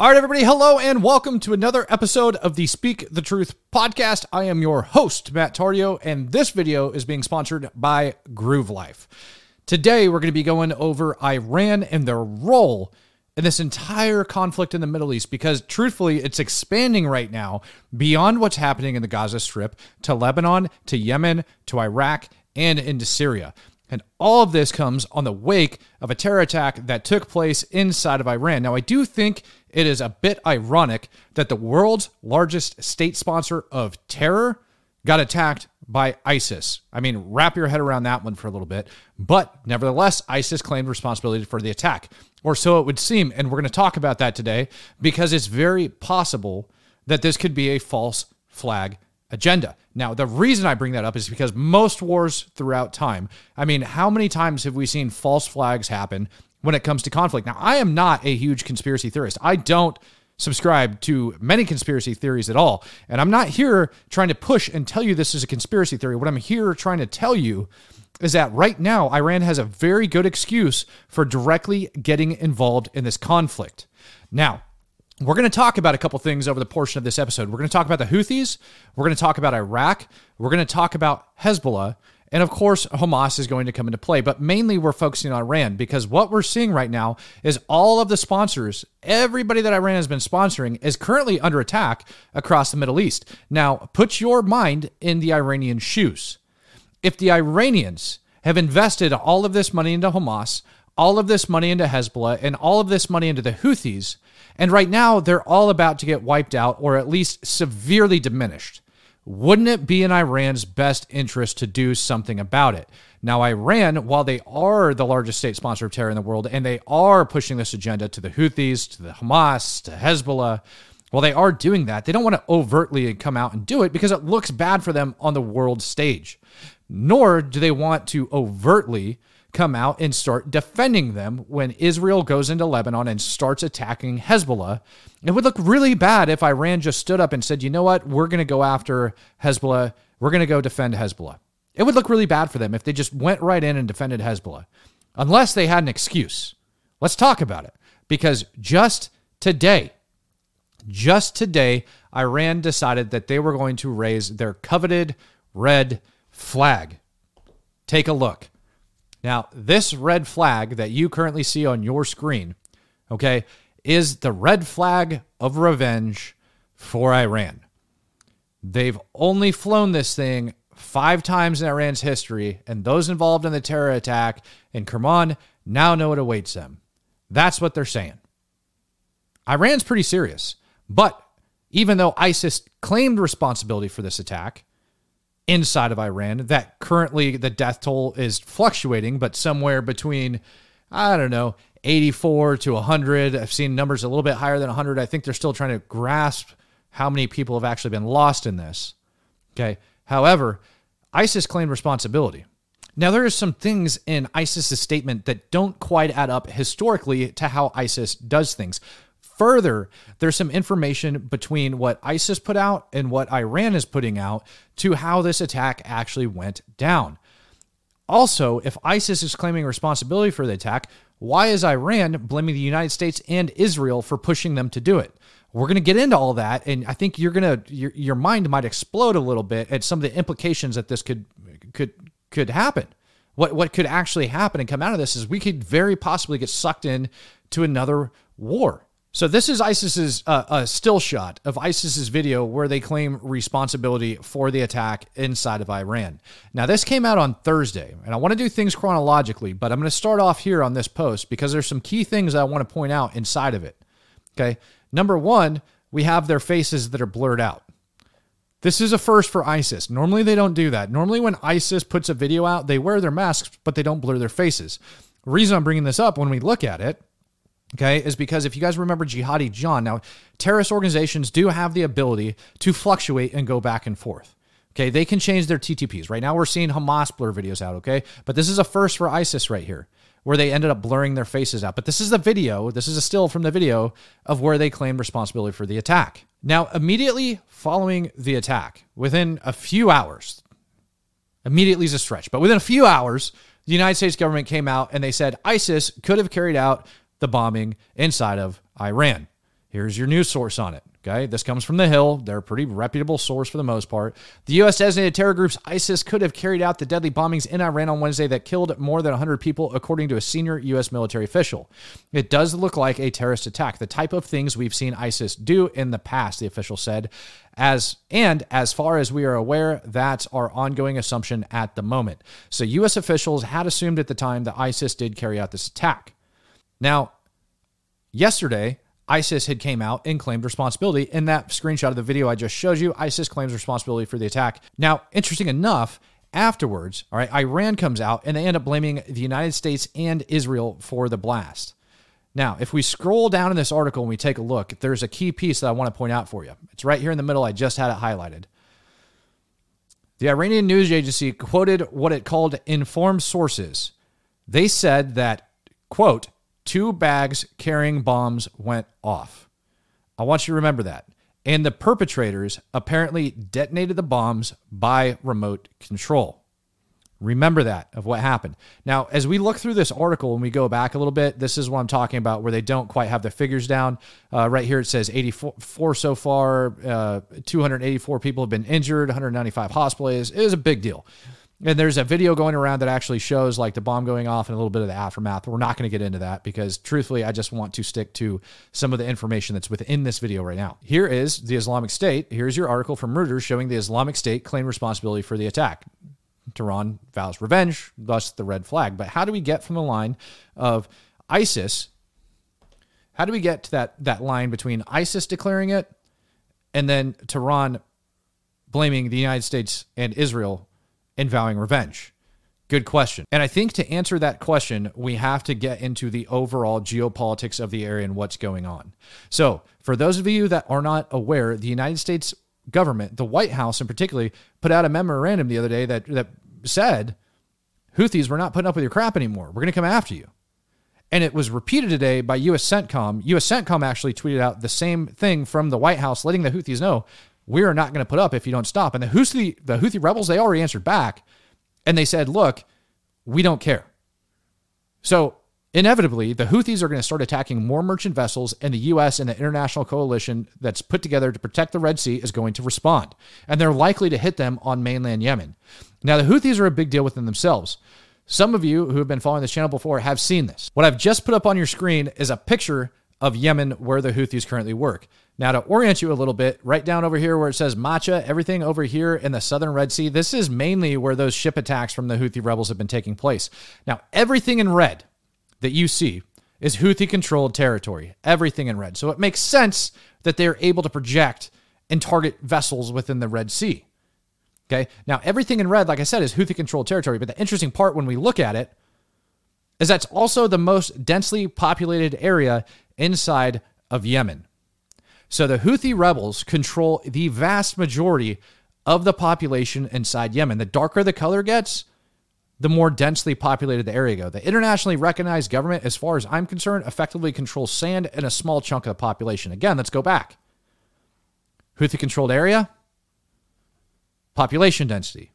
All right, everybody, hello and welcome to another episode of the Speak the Truth podcast. I am your host, Matt Tardio, and this video is being sponsored by Groove Life. Today, we're going to be going over Iran and their role in this entire conflict in the Middle East because, truthfully, it's expanding right now beyond what's happening in the Gaza Strip to Lebanon, to Yemen, to Iraq, and into Syria. And all of this comes on the wake of a terror attack that took place inside of Iran. Now, I do think it is a bit ironic that the world's largest state sponsor of terror got attacked by ISIS. I mean, wrap your head around that one for a little bit. But nevertheless, ISIS claimed responsibility for the attack, or so it would seem. And we're going to talk about that today because it's very possible that this could be a false flag agenda. Now, the reason I bring that up is because most wars throughout time, I mean, how many times have we seen false flags happen when it comes to conflict? Now, I am not a huge conspiracy theorist. I don't subscribe to many conspiracy theories at all. And I'm not here trying to push and tell you this is a conspiracy theory. What I'm here trying to tell you is that right now, Iran has a very good excuse for directly getting involved in this conflict. Now, we're going to talk about a couple things over the portion of this episode. We're going to talk about the Houthis. We're going to talk about Iraq. We're going to talk about Hezbollah. And of course, Hamas is going to come into play. But mainly, we're focusing on Iran because what we're seeing right now is all of the sponsors, everybody that Iran has been sponsoring, is currently under attack across the Middle East. Now, put your mind in the Iranian shoes. If the Iranians have invested all of this money into Hamas, all of this money into Hezbollah, and all of this money into the Houthis, and right now, they're all about to get wiped out or at least severely diminished. Wouldn't it be in Iran's best interest to do something about it? Now, Iran, while they are the largest state sponsor of terror in the world and they are pushing this agenda to the Houthis, to the Hamas, to Hezbollah, while they are doing that, they don't want to overtly come out and do it because it looks bad for them on the world stage. Nor do they want to overtly come out and start defending them when Israel goes into Lebanon and starts attacking Hezbollah. It would look really bad if Iran just stood up and said, you know what, we're going to go after Hezbollah, we're going to go defend Hezbollah. It would look really bad for them if they just went right in and defended Hezbollah, unless they had an excuse. Let's talk about it. Because just today, just today, Iran decided that they were going to raise their coveted red flag. Take a look. Now, this red flag that you currently see on your screen, okay, is the red flag of revenge for Iran. They've only flown this thing five times in Iran's history, and those involved in the terror attack in Kerman now know what awaits them. That's what they're saying. Iran's pretty serious, but even though ISIS claimed responsibility for this attack, inside of Iran. That currently the death toll is fluctuating, but somewhere between, I don't know, 84 to 100. I've seen numbers a little bit higher than 100. I think they're still trying to grasp how many people have actually been lost in this. Okay. However, ISIS claimed responsibility. Now, there are some things in ISIS's statement that don't quite add up historically to how ISIS does things. Further, there's some information between what ISIS put out and what Iran is putting out to how this attack actually went down. Also, if ISIS is claiming responsibility for the attack, why is Iran blaming the United States and Israel for pushing them to do it? We're going to get into all that, and I think you're going to your, your mind might explode a little bit at some of the implications that this could could could happen. What what could actually happen and come out of this is we could very possibly get sucked in to another war. So this is ISIS's uh, a still shot of ISIS's video where they claim responsibility for the attack inside of Iran. Now this came out on Thursday, and I want to do things chronologically, but I'm going to start off here on this post because there's some key things I want to point out inside of it. Okay, number one, we have their faces that are blurred out. This is a first for ISIS. Normally they don't do that. Normally when ISIS puts a video out, they wear their masks, but they don't blur their faces. The reason I'm bringing this up when we look at it okay, is because if you guys remember Jihadi John, now terrorist organizations do have the ability to fluctuate and go back and forth. Okay, they can change their TTPs. Right now, we're seeing Hamas blur videos out, okay? But this is a first for ISIS right here, where they ended up blurring their faces out. But this is the video, this is a still from the video of where they claimed responsibility for the attack. Now, immediately following the attack, within a few hours, immediately is a stretch, but within a few hours, the United States government came out and they said ISIS could have carried out the bombing inside of Iran. Here's your news source on it. Okay. This comes from The Hill. They're a pretty reputable source for the most part. The U.S. designated terror groups ISIS could have carried out the deadly bombings in Iran on Wednesday that killed more than 100 people, according to a senior U.S. military official. It does look like a terrorist attack, the type of things we've seen ISIS do in the past, the official said. As and as far as we are aware, that's our ongoing assumption at the moment. So U.S. officials had assumed at the time that ISIS did carry out this attack. Now, yesterday, ISIS had came out and claimed responsibility. In that screenshot of the video I just showed you, ISIS claims responsibility for the attack. Now, interesting enough, afterwards, all right, Iran comes out and they end up blaming the United States and Israel for the blast. Now, if we scroll down in this article and we take a look, there's a key piece that I want to point out for you. It's right here in the middle. I just had it highlighted. The Iranian news agency quoted what it called informed sources. They said that, quote, two bags carrying bombs went off. I want you to remember that. And the perpetrators apparently detonated the bombs by remote control. Remember that of what happened. Now, as we look through this article and we go back a little bit, this is what I'm talking about where they don't quite have the figures down. Uh, right here it says 84 so far, uh, 284 people have been injured, 195 hospitals. It was a big deal. And there's a video going around that actually shows like the bomb going off and a little bit of the aftermath. We're not going to get into that because truthfully, I just want to stick to some of the information that's within this video right now. Here is the Islamic State. Here's your article from Reuters showing the Islamic State claimed responsibility for the attack. Tehran vows revenge, thus the red flag. But how do we get from the line of ISIS? How do we get to that, that line between ISIS declaring it and then Tehran blaming the United States and Israel and vowing revenge? Good question. And I think to answer that question, we have to get into the overall geopolitics of the area and what's going on. So, for those of you that are not aware, the United States government, the White House in particular, put out a memorandum the other day that, that said, Houthis, we're not putting up with your crap anymore. We're going to come after you. And it was repeated today by U.S. CENTCOM. U.S. CENTCOM actually tweeted out the same thing from the White House, letting the Houthis know we are not going to put up if you don't stop. And the Houthi, the Houthi rebels, they already answered back and they said, look, we don't care. So inevitably, the Houthis are going to start attacking more merchant vessels, and the U.S. and the international coalition that's put together to protect the Red Sea is going to respond. And they're likely to hit them on mainland Yemen. Now, the Houthis are a big deal within themselves. Some of you who have been following this channel before have seen this. What I've just put up on your screen is a picture of Yemen where the Houthis currently work. Now, to orient you a little bit, right down over here where it says Matcha, everything over here in the southern Red Sea, this is mainly where those ship attacks from the Houthi rebels have been taking place. Now, everything in red that you see is Houthi controlled territory, everything in red. So it makes sense that they're able to project and target vessels within the Red Sea. Okay. Now, everything in red, like I said, is Houthi controlled territory. But the interesting part when we look at it is that's also the most densely populated area inside of Yemen. So the Houthi rebels control the vast majority of the population inside Yemen. The darker the color gets, the more densely populated the area go. The internationally recognized government, as far as I'm concerned, effectively controls sand and a small chunk of the population. Again, let's go back. Houthi controlled area, population density.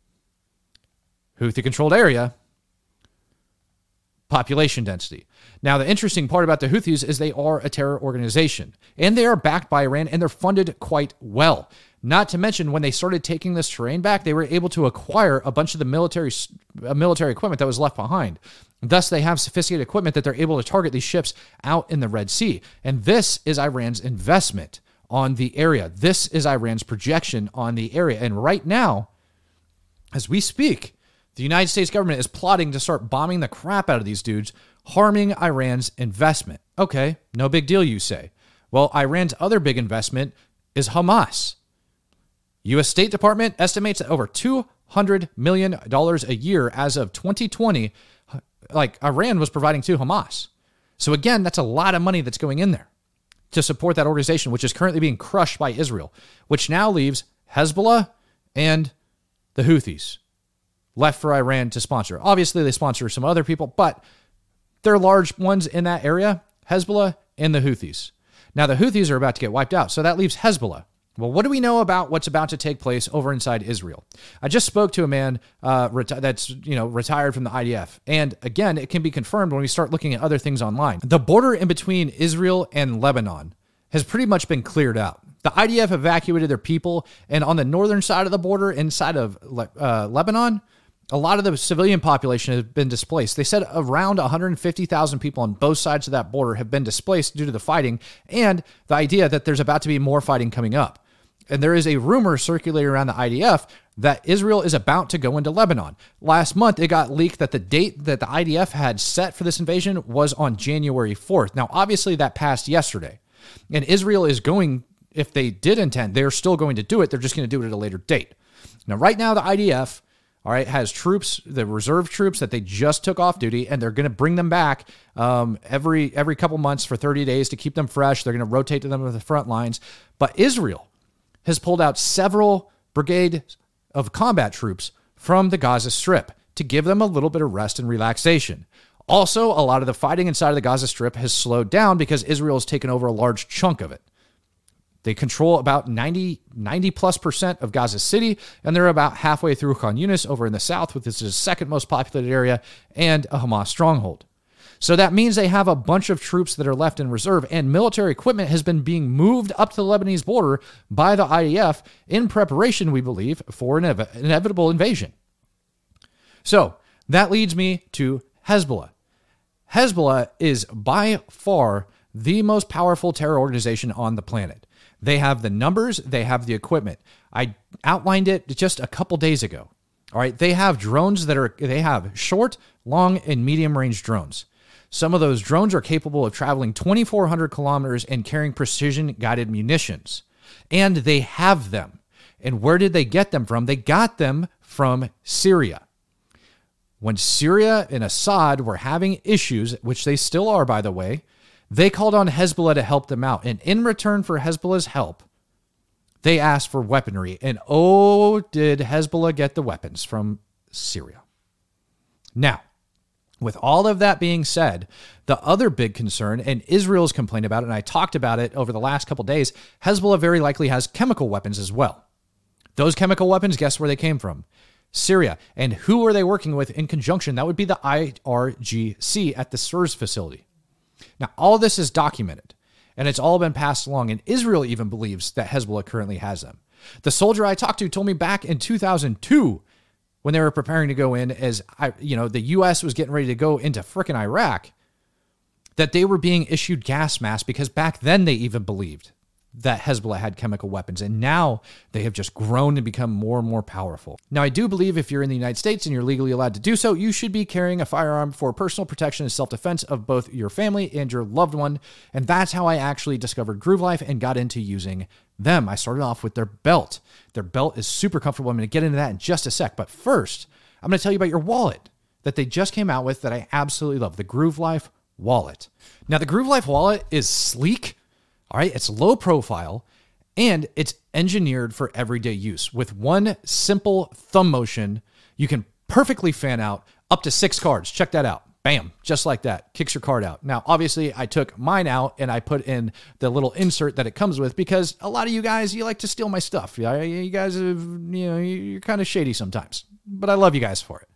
Houthi controlled area, population density. Now, the interesting part about the Houthis is they are a terror organization and they are backed by Iran and they're funded quite well. Not to mention, when they started taking this terrain back, they were able to acquire a bunch of the military uh, military equipment that was left behind. Thus, they have sophisticated equipment that they're able to target these ships out in the Red Sea. And this is Iran's investment on the area. This is Iran's projection on the area. And right now, as we speak, the United States government is plotting to start bombing the crap out of these dudes, harming Iran's investment. Okay, no big deal, you say. Well, Iran's other big investment is Hamas. U.S. State Department estimates that over $200 million a year as of 2020, like Iran was providing to Hamas. So again, that's a lot of money that's going in there to support that organization, which is currently being crushed by Israel, which now leaves Hezbollah and the Houthis left for Iran to sponsor. Obviously, they sponsor some other people, but they're large ones in that area Hezbollah and the Houthis. Now, the Houthis are about to get wiped out, so that leaves Hezbollah. Well, what do we know about what's about to take place over inside Israel? I just spoke to a man uh, reti- that's you know retired from the IDF, and again, it can be confirmed when we start looking at other things online. The border in between Israel and Lebanon has pretty much been cleared out. The IDF evacuated their people, and on the northern side of the border, inside of uh, Lebanon, a lot of the civilian population has been displaced. They said around 150,000 people on both sides of that border have been displaced due to the fighting and the idea that there's about to be more fighting coming up. And there is a rumor circulating around the IDF that Israel is about to go into Lebanon. Last month, it got leaked that the date that the IDF had set for this invasion was on January 4th. Now, obviously, that passed yesterday. And Israel is going, if they did intend, they're still going to do it. They're just going to do it at a later date. Now, right now, the IDF all right, has troops, the reserve troops that they just took off duty, and they're going to bring them back um, every every couple months for 30 days to keep them fresh. They're going to rotate to them to the front lines. But Israel has pulled out several brigades of combat troops from the Gaza Strip to give them a little bit of rest and relaxation. Also, a lot of the fighting inside of the Gaza Strip has slowed down because Israel has taken over a large chunk of it. They control about 90, 90 plus percent of Gaza City, and they're about halfway through Khan Yunis over in the south, which is the second most populated area and a Hamas stronghold. So that means they have a bunch of troops that are left in reserve, and military equipment has been being moved up to the Lebanese border by the IDF in preparation, we believe, for an inevitable invasion. So that leads me to Hezbollah. Hezbollah is by far the most powerful terror organization on the planet. They have the numbers, they have the equipment. I outlined it just a couple days ago. All right, they have drones that are they have short, long, and medium range drones. Some of those drones are capable of traveling 2,400 kilometers and carrying precision guided munitions. And they have them. And where did they get them from? They got them from Syria. When Syria and Assad were having issues, which they still are, by the way, they called on Hezbollah to help them out. And in return for Hezbollah's help, they asked for weaponry. And oh, did Hezbollah get the weapons from Syria. Now, with all of that being said, the other big concern, and Israel's complained about it, and I talked about it over the last couple days, Hezbollah very likely has chemical weapons as well. Those chemical weapons, guess where they came from? Syria. And who are they working with in conjunction? That would be the IRGC at the CERS facility. Now, all this is documented and it's all been passed along, and Israel even believes that Hezbollah currently has them. The soldier I talked to told me back in 2002 when they were preparing to go in as I, you know, the US was getting ready to go into frickin' Iraq that they were being issued gas masks because back then they even believed that Hezbollah had chemical weapons, and now they have just grown and become more and more powerful. Now, I do believe if you're in the United States and you're legally allowed to do so, you should be carrying a firearm for personal protection and self defense of both your family and your loved one. And that's how I actually discovered Groove Life and got into using them. I started off with their belt. Their belt is super comfortable. I'm going to get into that in just a sec. But first, I'm going to tell you about your wallet that they just came out with that I absolutely love the Groove Life wallet. Now, the Groove Life wallet is sleek all right, it's low profile and it's engineered for everyday use. With one simple thumb motion, you can perfectly fan out up to six cards. Check that out. Bam, just like that, kicks your card out. Now, obviously, I took mine out and I put in the little insert that it comes with because a lot of you guys, you like to steal my stuff. You guys, have, you know, you're kind of shady sometimes, but I love you guys for it.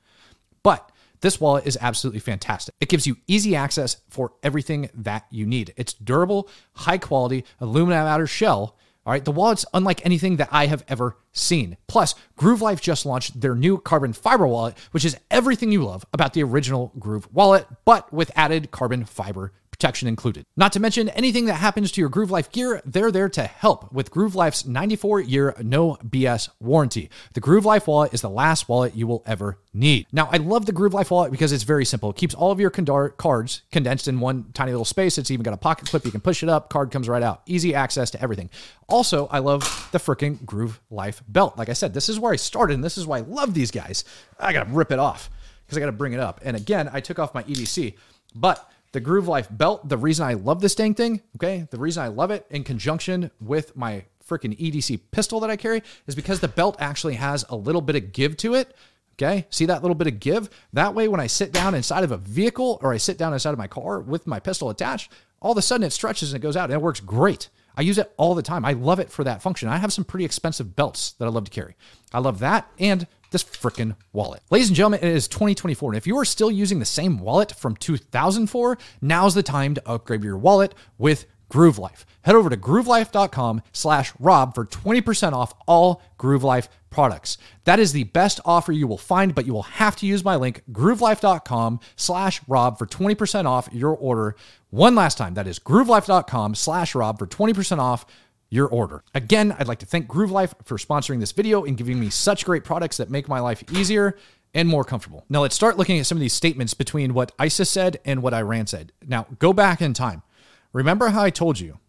But this wallet is absolutely fantastic. It gives you easy access for everything that you need. It's durable, high quality, aluminum outer shell. All right, the wallet's unlike anything that I have ever seen. Plus, Groove Life just launched their new carbon fiber wallet, which is everything you love about the original Groove wallet, but with added carbon fiber protection included. Not to mention anything that happens to your Groove Life gear, they're there to help with Groove Life's 94 year no BS warranty. The Groove Life wallet is the last wallet you will ever need. Now, I love the Groove Life wallet because it's very simple. It keeps all of your cards condensed in one tiny little space. It's even got a pocket clip. You can push it up, card comes right out. Easy access to everything. Also, I love the freaking Groove Life belt. Like I said, this is where I started, and this is why I love these guys. I gotta rip it off because I gotta bring it up. And again, I took off my EDC, but the Groove Life belt, the reason I love this dang thing, okay, the reason I love it in conjunction with my freaking EDC pistol that I carry is because the belt actually has a little bit of give to it. Okay, see that little bit of give? That way, when I sit down inside of a vehicle or I sit down inside of my car with my pistol attached, all of a sudden it stretches and it goes out and it works great. I use it all the time. I love it for that function. I have some pretty expensive belts that I love to carry. I love that and this freaking wallet. Ladies and gentlemen, it is 2024. And if you are still using the same wallet from 2004, now's the time to upgrade your wallet with Groove Life. Head over to groovelife.com slash Rob for 20% off all Groove Life products. That is the best offer you will find, but you will have to use my link, groovelife.com slash Rob for 20% off your order. One last time, that is groovelife.com slash Rob for 20% off your order. Again, I'd like to thank Groove Life for sponsoring this video and giving me such great products that make my life easier and more comfortable. Now let's start looking at some of these statements between what ISIS said and what Iran said. Now go back in time. Remember how I told you?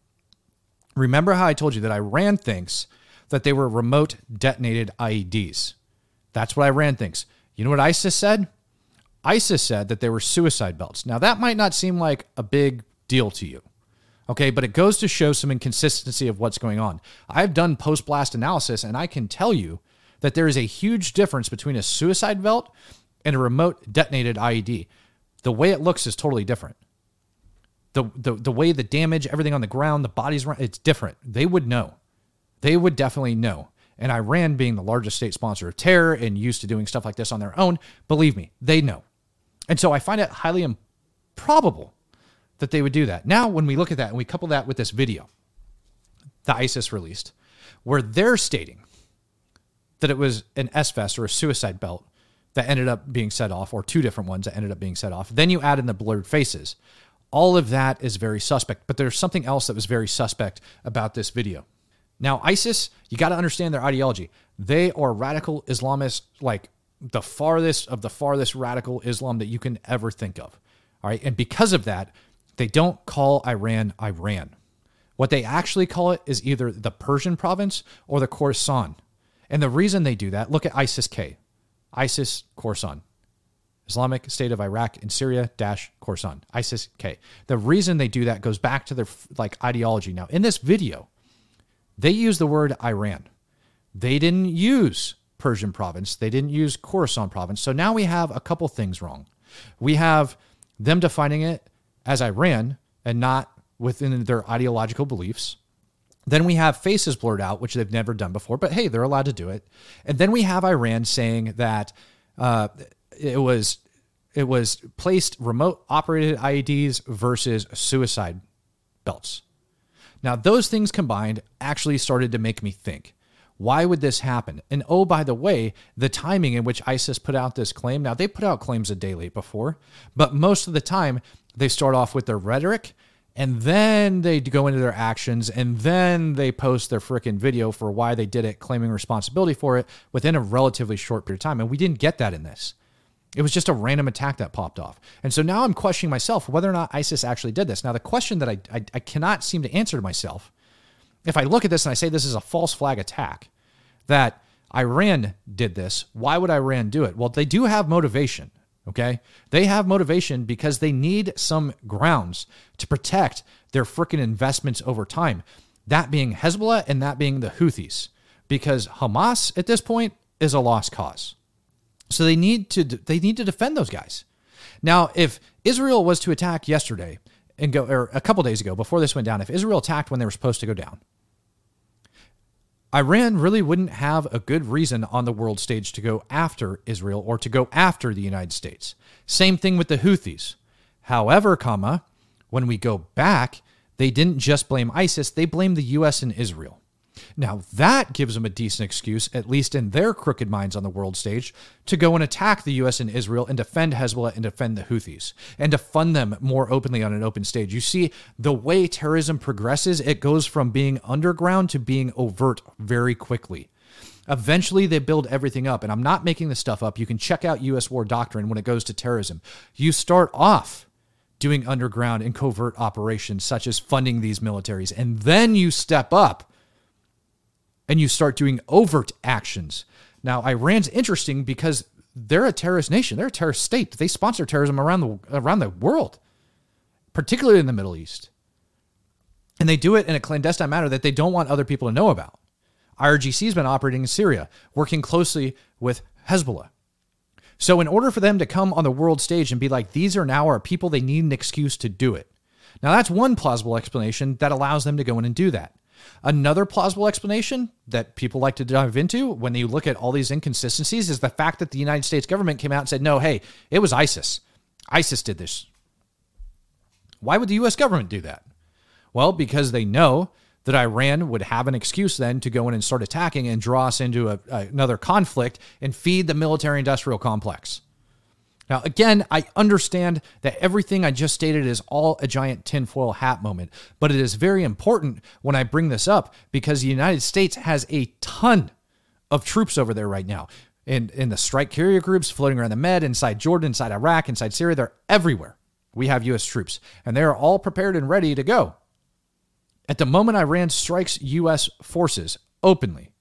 Remember how I told you that Iran thinks that they were remote detonated IEDs. That's what Iran thinks. You know what ISIS said? ISIS said that they were suicide belts. Now, that might not seem like a big deal to you, okay, but it goes to show some inconsistency of what's going on. I've done post blast analysis, and I can tell you that there is a huge difference between a suicide belt and a remote detonated IED. The way it looks is totally different. The, the, the way the damage, everything on the ground, the bodies, it's different. They would know. They would definitely know. And Iran, being the largest state sponsor of terror and used to doing stuff like this on their own, believe me, they know. And so I find it highly improbable that they would do that. Now, when we look at that and we couple that with this video that ISIS released, where they're stating that it was an SVEST or a suicide belt that ended up being set off, or two different ones that ended up being set off. Then you add in the blurred faces. All of that is very suspect, but there's something else that was very suspect about this video. Now, ISIS, you got to understand their ideology. They are radical Islamists, like the farthest of the farthest radical Islam that you can ever think of. All right. And because of that, they don't call Iran Iran. What they actually call it is either the Persian province or the Khorasan. And the reason they do that, look at ISIS K, ISIS Khorasan, Islamic State of Iraq and Syria dash Khorasan, ISIS K. The reason they do that goes back to their like ideology. Now, in this video, they use the word Iran. They didn't use Persian province. They didn't use Khorasan province. So now we have a couple things wrong. We have them defining it as Iran and not within their ideological beliefs. Then we have faces blurred out, which they've never done before, but hey, they're allowed to do it. And then we have Iran saying that uh, it was it was placed remote operated IEDs versus suicide belts. Now, those things combined actually started to make me think. Why would this happen? And oh, by the way, the timing in which ISIS put out this claim. Now, they put out claims a day late before, but most of the time they start off with their rhetoric and then they go into their actions and then they post their freaking video for why they did it, claiming responsibility for it within a relatively short period of time. And we didn't get that in this. It was just a random attack that popped off. And so now I'm questioning myself whether or not ISIS actually did this. Now, the question that I, I, I, cannot seem to answer to myself, if I look at this and I say this is a false flag attack, that Iran did this, why would Iran do it? Well, they do have motivation, okay? They have motivation because they need some grounds to protect their freaking investments over time. That being Hezbollah and that being the Houthis, because Hamas at this point is a lost cause. So they need to they need to defend those guys. Now, if Israel was to attack yesterday and go or a couple days ago before this went down, if Israel attacked when they were supposed to go down, Iran really wouldn't have a good reason on the world stage to go after Israel or to go after the United States. Same thing with the Houthis. However, comma, when we go back, they didn't just blame ISIS, they blamed the US and Israel. Now, that gives them a decent excuse, at least in their crooked minds on the world stage, to go and attack the U.S. and Israel and defend Hezbollah and defend the Houthis and to fund them more openly on an open stage. You see, the way terrorism progresses, it goes from being underground to being overt very quickly. Eventually, they build everything up. And I'm not making this stuff up. You can check out U.S. war doctrine when it goes to terrorism. You start off doing underground and covert operations, such as funding these militaries, and then you step up and you start doing overt actions. Now, Iran's interesting because they're a terrorist nation. They're a terrorist state. They sponsor terrorism around the around the world, particularly in the Middle East. And they do it in a clandestine manner that they don't want other people to know about. IRGC has been operating in Syria, working closely with Hezbollah. So, in order for them to come on the world stage and be like, these are now our people, they need an excuse to do it. Now, that's one plausible explanation that allows them to go in and do that. Another plausible explanation that people like to dive into when you look at all these inconsistencies is the fact that the United States government came out and said, no, hey, it was ISIS. ISIS did this. Why would the US government do that? Well, because they know that Iran would have an excuse then to go in and start attacking and draw us into a, another conflict and feed the military industrial complex. Now, again, I understand that everything I just stated is all a giant tinfoil hat moment, but it is very important when I bring this up because the United States has a ton of troops over there right now. In, in the strike carrier groups floating around the Med, inside Jordan, inside Iraq, inside Syria, they're everywhere. We have U.S. troops, and they are all prepared and ready to go. At the moment Iran strikes U.S. forces openly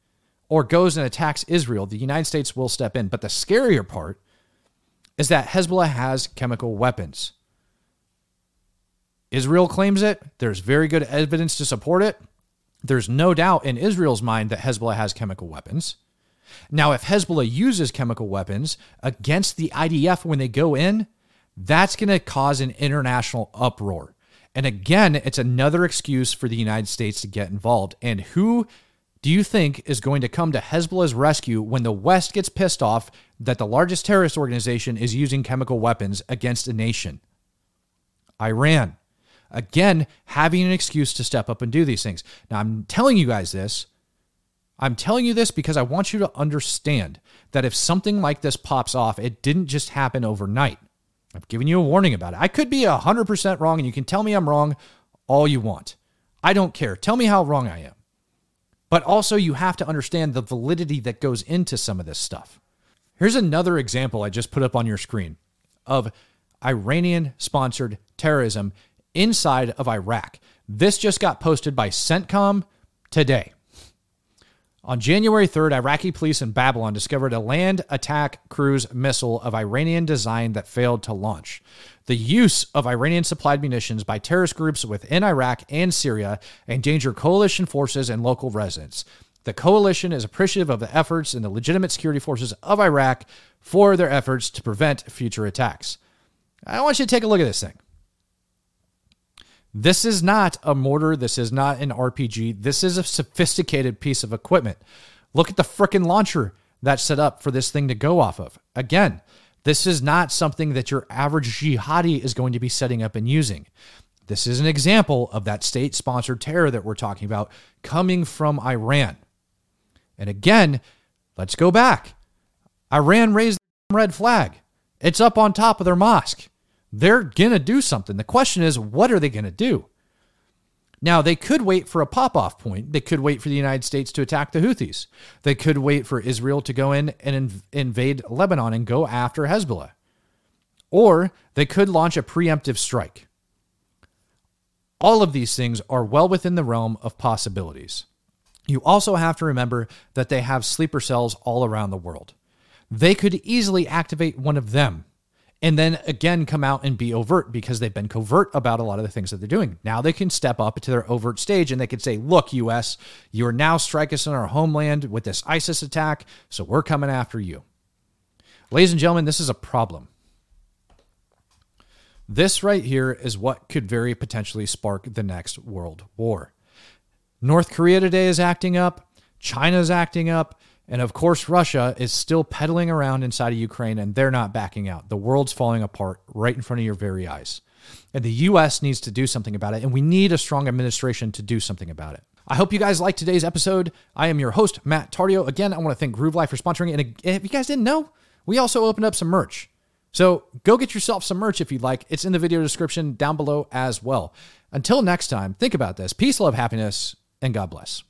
or goes and attacks Israel, the United States will step in. But the scarier part is that Hezbollah has chemical weapons. Israel claims it. There's very good evidence to support it. There's no doubt in Israel's mind that Hezbollah has chemical weapons. Now, if Hezbollah uses chemical weapons against the IDF when they go in, that's going to cause an international uproar. And again, it's another excuse for the United States to get involved. And who do you think is going to come to Hezbollah's rescue when the West gets pissed off that the largest terrorist organization is using chemical weapons against a nation? Iran. Again, having an excuse to step up and do these things. Now, I'm telling you guys this. I'm telling you this because I want you to understand that if something like this pops off, it didn't just happen overnight. I've given you a warning about it. I could be 100% wrong, and you can tell me I'm wrong all you want. I don't care. Tell me how wrong I am. But also, you have to understand the validity that goes into some of this stuff. Here's another example I just put up on your screen of Iranian sponsored terrorism inside of Iraq. This just got posted by CENTCOM today. On January 3rd, Iraqi police in Babylon discovered a land attack cruise missile of Iranian design that failed to launch. The use of Iranian supplied munitions by terrorist groups within Iraq and Syria endanger coalition forces and local residents. The coalition is appreciative of the efforts and the legitimate security forces of Iraq for their efforts to prevent future attacks. I want you to take a look at this thing. This is not a mortar. This is not an RPG. This is a sophisticated piece of equipment. Look at the frickin' launcher that's set up for this thing to go off of. Again, this is not something that your average jihadi is going to be setting up and using. This is an example of that state sponsored terror that we're talking about coming from Iran. And again, let's go back. Iran raised the red flag. It's up on top of their mosque. They're going to do something. The question is, what are they going to do? Now, they could wait for a pop off point. They could wait for the United States to attack the Houthis. They could wait for Israel to go in and inv- invade Lebanon and go after Hezbollah. Or they could launch a preemptive strike. All of these things are well within the realm of possibilities. You also have to remember that they have sleeper cells all around the world. They could easily activate one of them and then again come out and be overt because they've been covert about a lot of the things that they're doing. Now they can step up to their overt stage and they can say, look, US, you are now striking us in our homeland with this ISIS attack, so we're coming after you. Ladies and gentlemen, this is a problem. This right here is what could very potentially spark the next world war. North Korea today is acting up, China's acting up, and of course, Russia is still peddling around inside of Ukraine and they're not backing out. The world's falling apart right in front of your very eyes. And the US needs to do something about it. And we need a strong administration to do something about it. I hope you guys liked today's episode. I am your host, Matt Tardio. Again, I want to thank Groove Life for sponsoring it. And if you guys didn't know, we also opened up some merch. So go get yourself some merch if you'd like. It's in the video description down below as well. Until next time, think about this peace, love, happiness, and God bless.